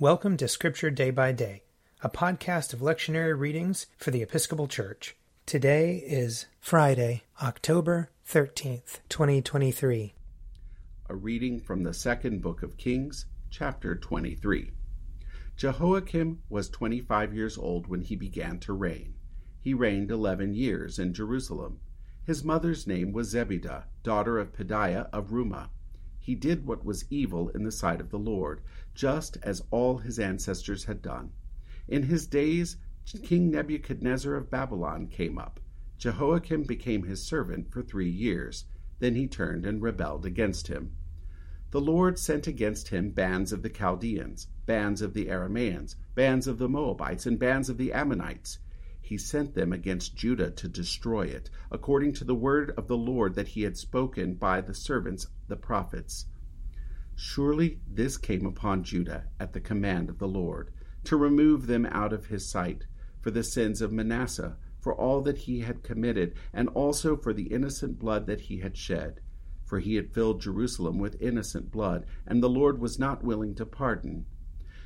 Welcome to Scripture Day by Day, a podcast of lectionary readings for the Episcopal Church. Today is Friday, October 13th, 2023. A reading from the second book of Kings, chapter 23. Jehoiakim was 25 years old when he began to reign. He reigned 11 years in Jerusalem. His mother's name was Zebidah, daughter of Pedaiah of Rumah he did what was evil in the sight of the Lord, just as all his ancestors had done. In his days, King Nebuchadnezzar of Babylon came up. Jehoiakim became his servant for three years. Then he turned and rebelled against him. The Lord sent against him bands of the Chaldeans, bands of the Aramaeans, bands of the Moabites, and bands of the Ammonites he sent them against Judah to destroy it, according to the word of the Lord that he had spoken by the servants the prophets. Surely this came upon Judah at the command of the Lord, to remove them out of his sight, for the sins of Manasseh, for all that he had committed, and also for the innocent blood that he had shed. For he had filled Jerusalem with innocent blood, and the Lord was not willing to pardon.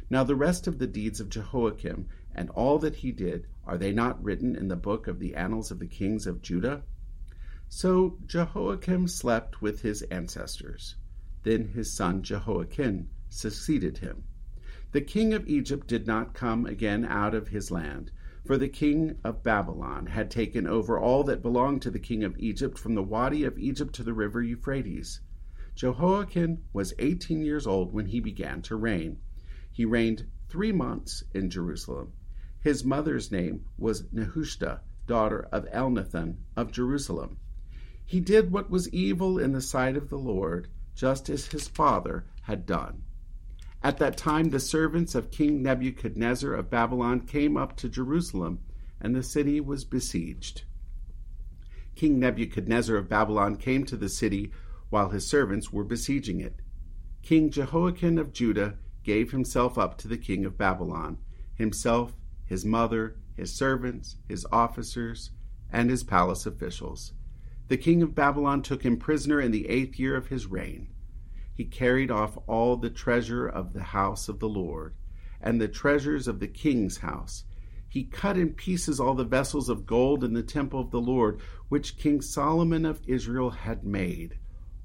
Now the rest of the deeds of Jehoiakim, and all that he did, are they not written in the book of the annals of the kings of Judah? So Jehoiakim slept with his ancestors. Then his son Jehoiachin succeeded him. The king of Egypt did not come again out of his land, for the king of Babylon had taken over all that belonged to the king of Egypt from the Wadi of Egypt to the river Euphrates. Jehoiachin was eighteen years old when he began to reign. He reigned three months in Jerusalem. His mother's name was Nehushta, daughter of Elnathan of Jerusalem. He did what was evil in the sight of the Lord, just as his father had done. At that time, the servants of King Nebuchadnezzar of Babylon came up to Jerusalem, and the city was besieged. King Nebuchadnezzar of Babylon came to the city while his servants were besieging it. King Jehoiachin of Judah gave himself up to the king of Babylon, himself, his mother, his servants, his officers, and his palace officials. The king of Babylon took him prisoner in the eighth year of his reign. He carried off all the treasure of the house of the Lord, and the treasures of the king's house. He cut in pieces all the vessels of gold in the temple of the Lord, which King Solomon of Israel had made.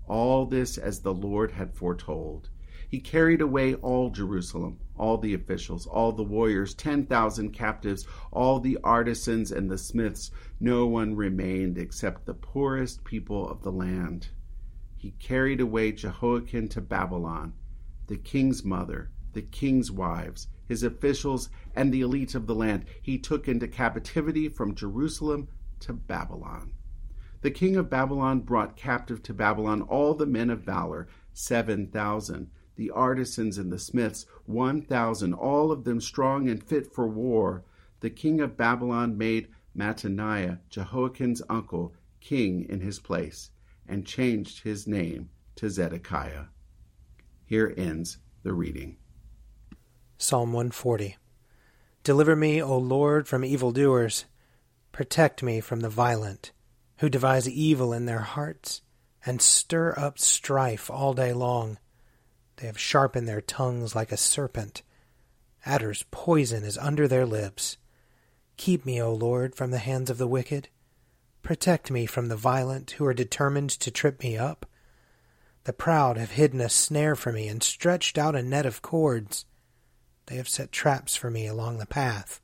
All this as the Lord had foretold. He carried away all Jerusalem, all the officials, all the warriors, 10,000 captives, all the artisans and the smiths. No one remained except the poorest people of the land. He carried away Jehoiachin to Babylon, the king's mother, the king's wives, his officials, and the elite of the land. He took into captivity from Jerusalem to Babylon. The king of Babylon brought captive to Babylon all the men of valor, 7,000 the artisans and the smiths, 1,000, all of them strong and fit for war. The king of Babylon made Mattaniah, Jehoiachin's uncle, king in his place, and changed his name to Zedekiah. Here ends the reading. Psalm 140 Deliver me, O Lord, from evildoers. Protect me from the violent, who devise evil in their hearts, and stir up strife all day long. They have sharpened their tongues like a serpent. Adder's poison is under their lips. Keep me, O Lord, from the hands of the wicked. Protect me from the violent who are determined to trip me up. The proud have hidden a snare for me and stretched out a net of cords. They have set traps for me along the path.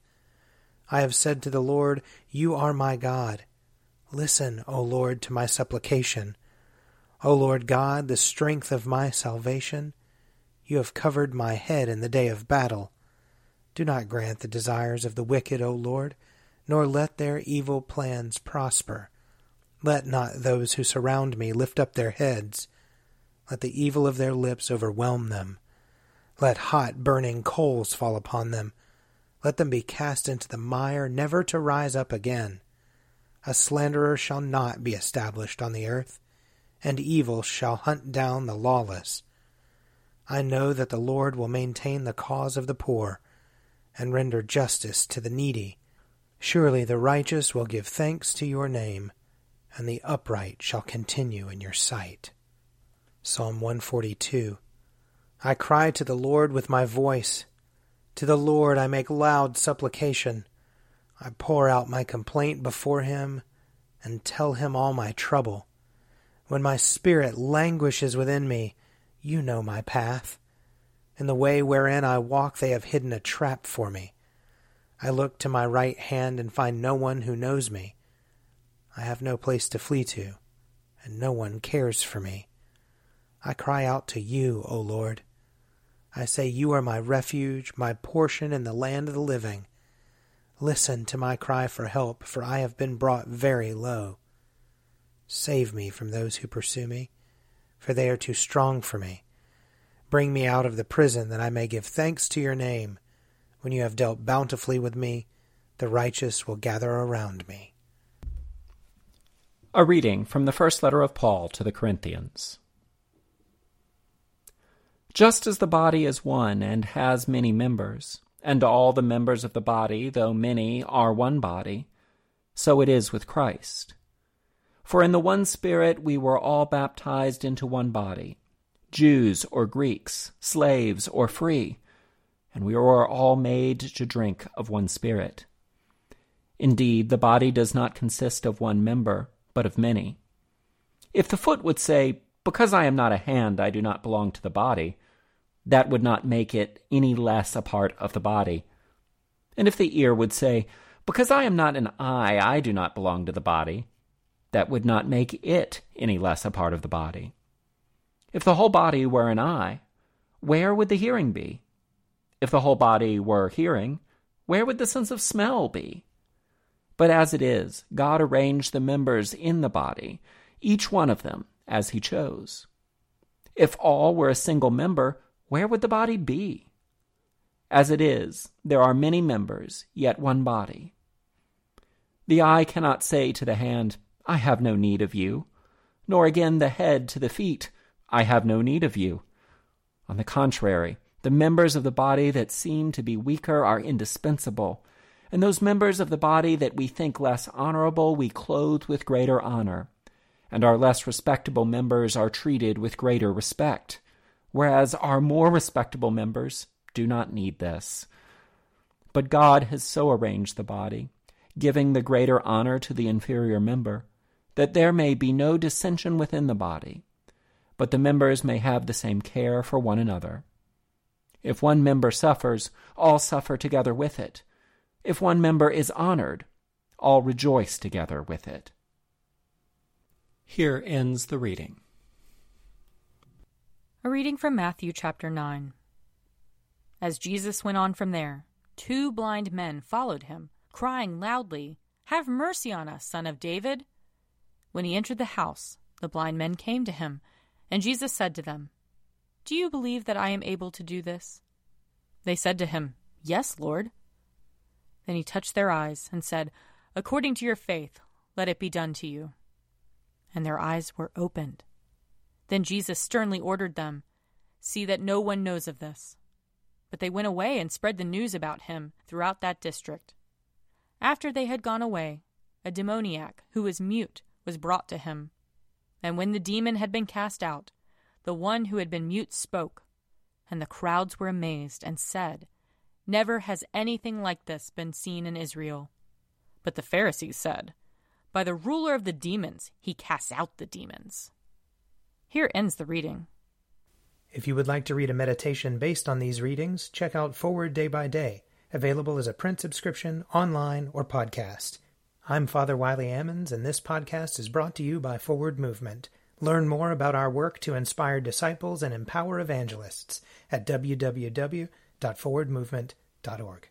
I have said to the Lord, You are my God. Listen, O Lord, to my supplication. O Lord God, the strength of my salvation. You have covered my head in the day of battle. Do not grant the desires of the wicked, O Lord, nor let their evil plans prosper. Let not those who surround me lift up their heads. Let the evil of their lips overwhelm them. Let hot burning coals fall upon them. Let them be cast into the mire, never to rise up again. A slanderer shall not be established on the earth, and evil shall hunt down the lawless. I know that the Lord will maintain the cause of the poor and render justice to the needy. Surely the righteous will give thanks to your name, and the upright shall continue in your sight. Psalm 142 I cry to the Lord with my voice. To the Lord I make loud supplication. I pour out my complaint before him and tell him all my trouble. When my spirit languishes within me, you know my path. In the way wherein I walk, they have hidden a trap for me. I look to my right hand and find no one who knows me. I have no place to flee to, and no one cares for me. I cry out to you, O Lord. I say, You are my refuge, my portion in the land of the living. Listen to my cry for help, for I have been brought very low. Save me from those who pursue me, for they are too strong for me. Bring me out of the prison, that I may give thanks to your name. When you have dealt bountifully with me, the righteous will gather around me. A reading from the first letter of Paul to the Corinthians. Just as the body is one and has many members, and all the members of the body, though many, are one body, so it is with Christ. For in the one Spirit we were all baptized into one body Jews or Greeks, slaves or free, and we were all made to drink of one Spirit. Indeed, the body does not consist of one member, but of many. If the foot would say, Because I am not a hand, I do not belong to the body, that would not make it any less a part of the body. And if the ear would say, Because I am not an eye, I do not belong to the body, that would not make it any less a part of the body. If the whole body were an eye, where would the hearing be? If the whole body were hearing, where would the sense of smell be? But as it is, God arranged the members in the body, each one of them as he chose. If all were a single member, where would the body be? As it is, there are many members, yet one body. The eye cannot say to the hand, I have no need of you, nor again the head to the feet, I have no need of you. On the contrary, the members of the body that seem to be weaker are indispensable, and those members of the body that we think less honorable we clothe with greater honor, and our less respectable members are treated with greater respect, whereas our more respectable members do not need this. But God has so arranged the body, giving the greater honor to the inferior member, that there may be no dissension within the body but the members may have the same care for one another. If one member suffers, all suffer together with it. If one member is honored, all rejoice together with it. Here ends the reading. A reading from Matthew chapter 9. As Jesus went on from there, two blind men followed him, crying loudly, Have mercy on us, son of David! When he entered the house, the blind men came to him and Jesus said to them, Do you believe that I am able to do this? They said to him, Yes, Lord. Then he touched their eyes and said, According to your faith, let it be done to you. And their eyes were opened. Then Jesus sternly ordered them, See that no one knows of this. But they went away and spread the news about him throughout that district. After they had gone away, a demoniac who was mute was brought to him. And when the demon had been cast out, the one who had been mute spoke, and the crowds were amazed and said, Never has anything like this been seen in Israel. But the Pharisees said, By the ruler of the demons, he casts out the demons. Here ends the reading. If you would like to read a meditation based on these readings, check out Forward Day by Day, available as a print subscription, online, or podcast. I'm Father Wiley Ammons, and this podcast is brought to you by Forward Movement. Learn more about our work to inspire disciples and empower evangelists at www.forwardmovement.org.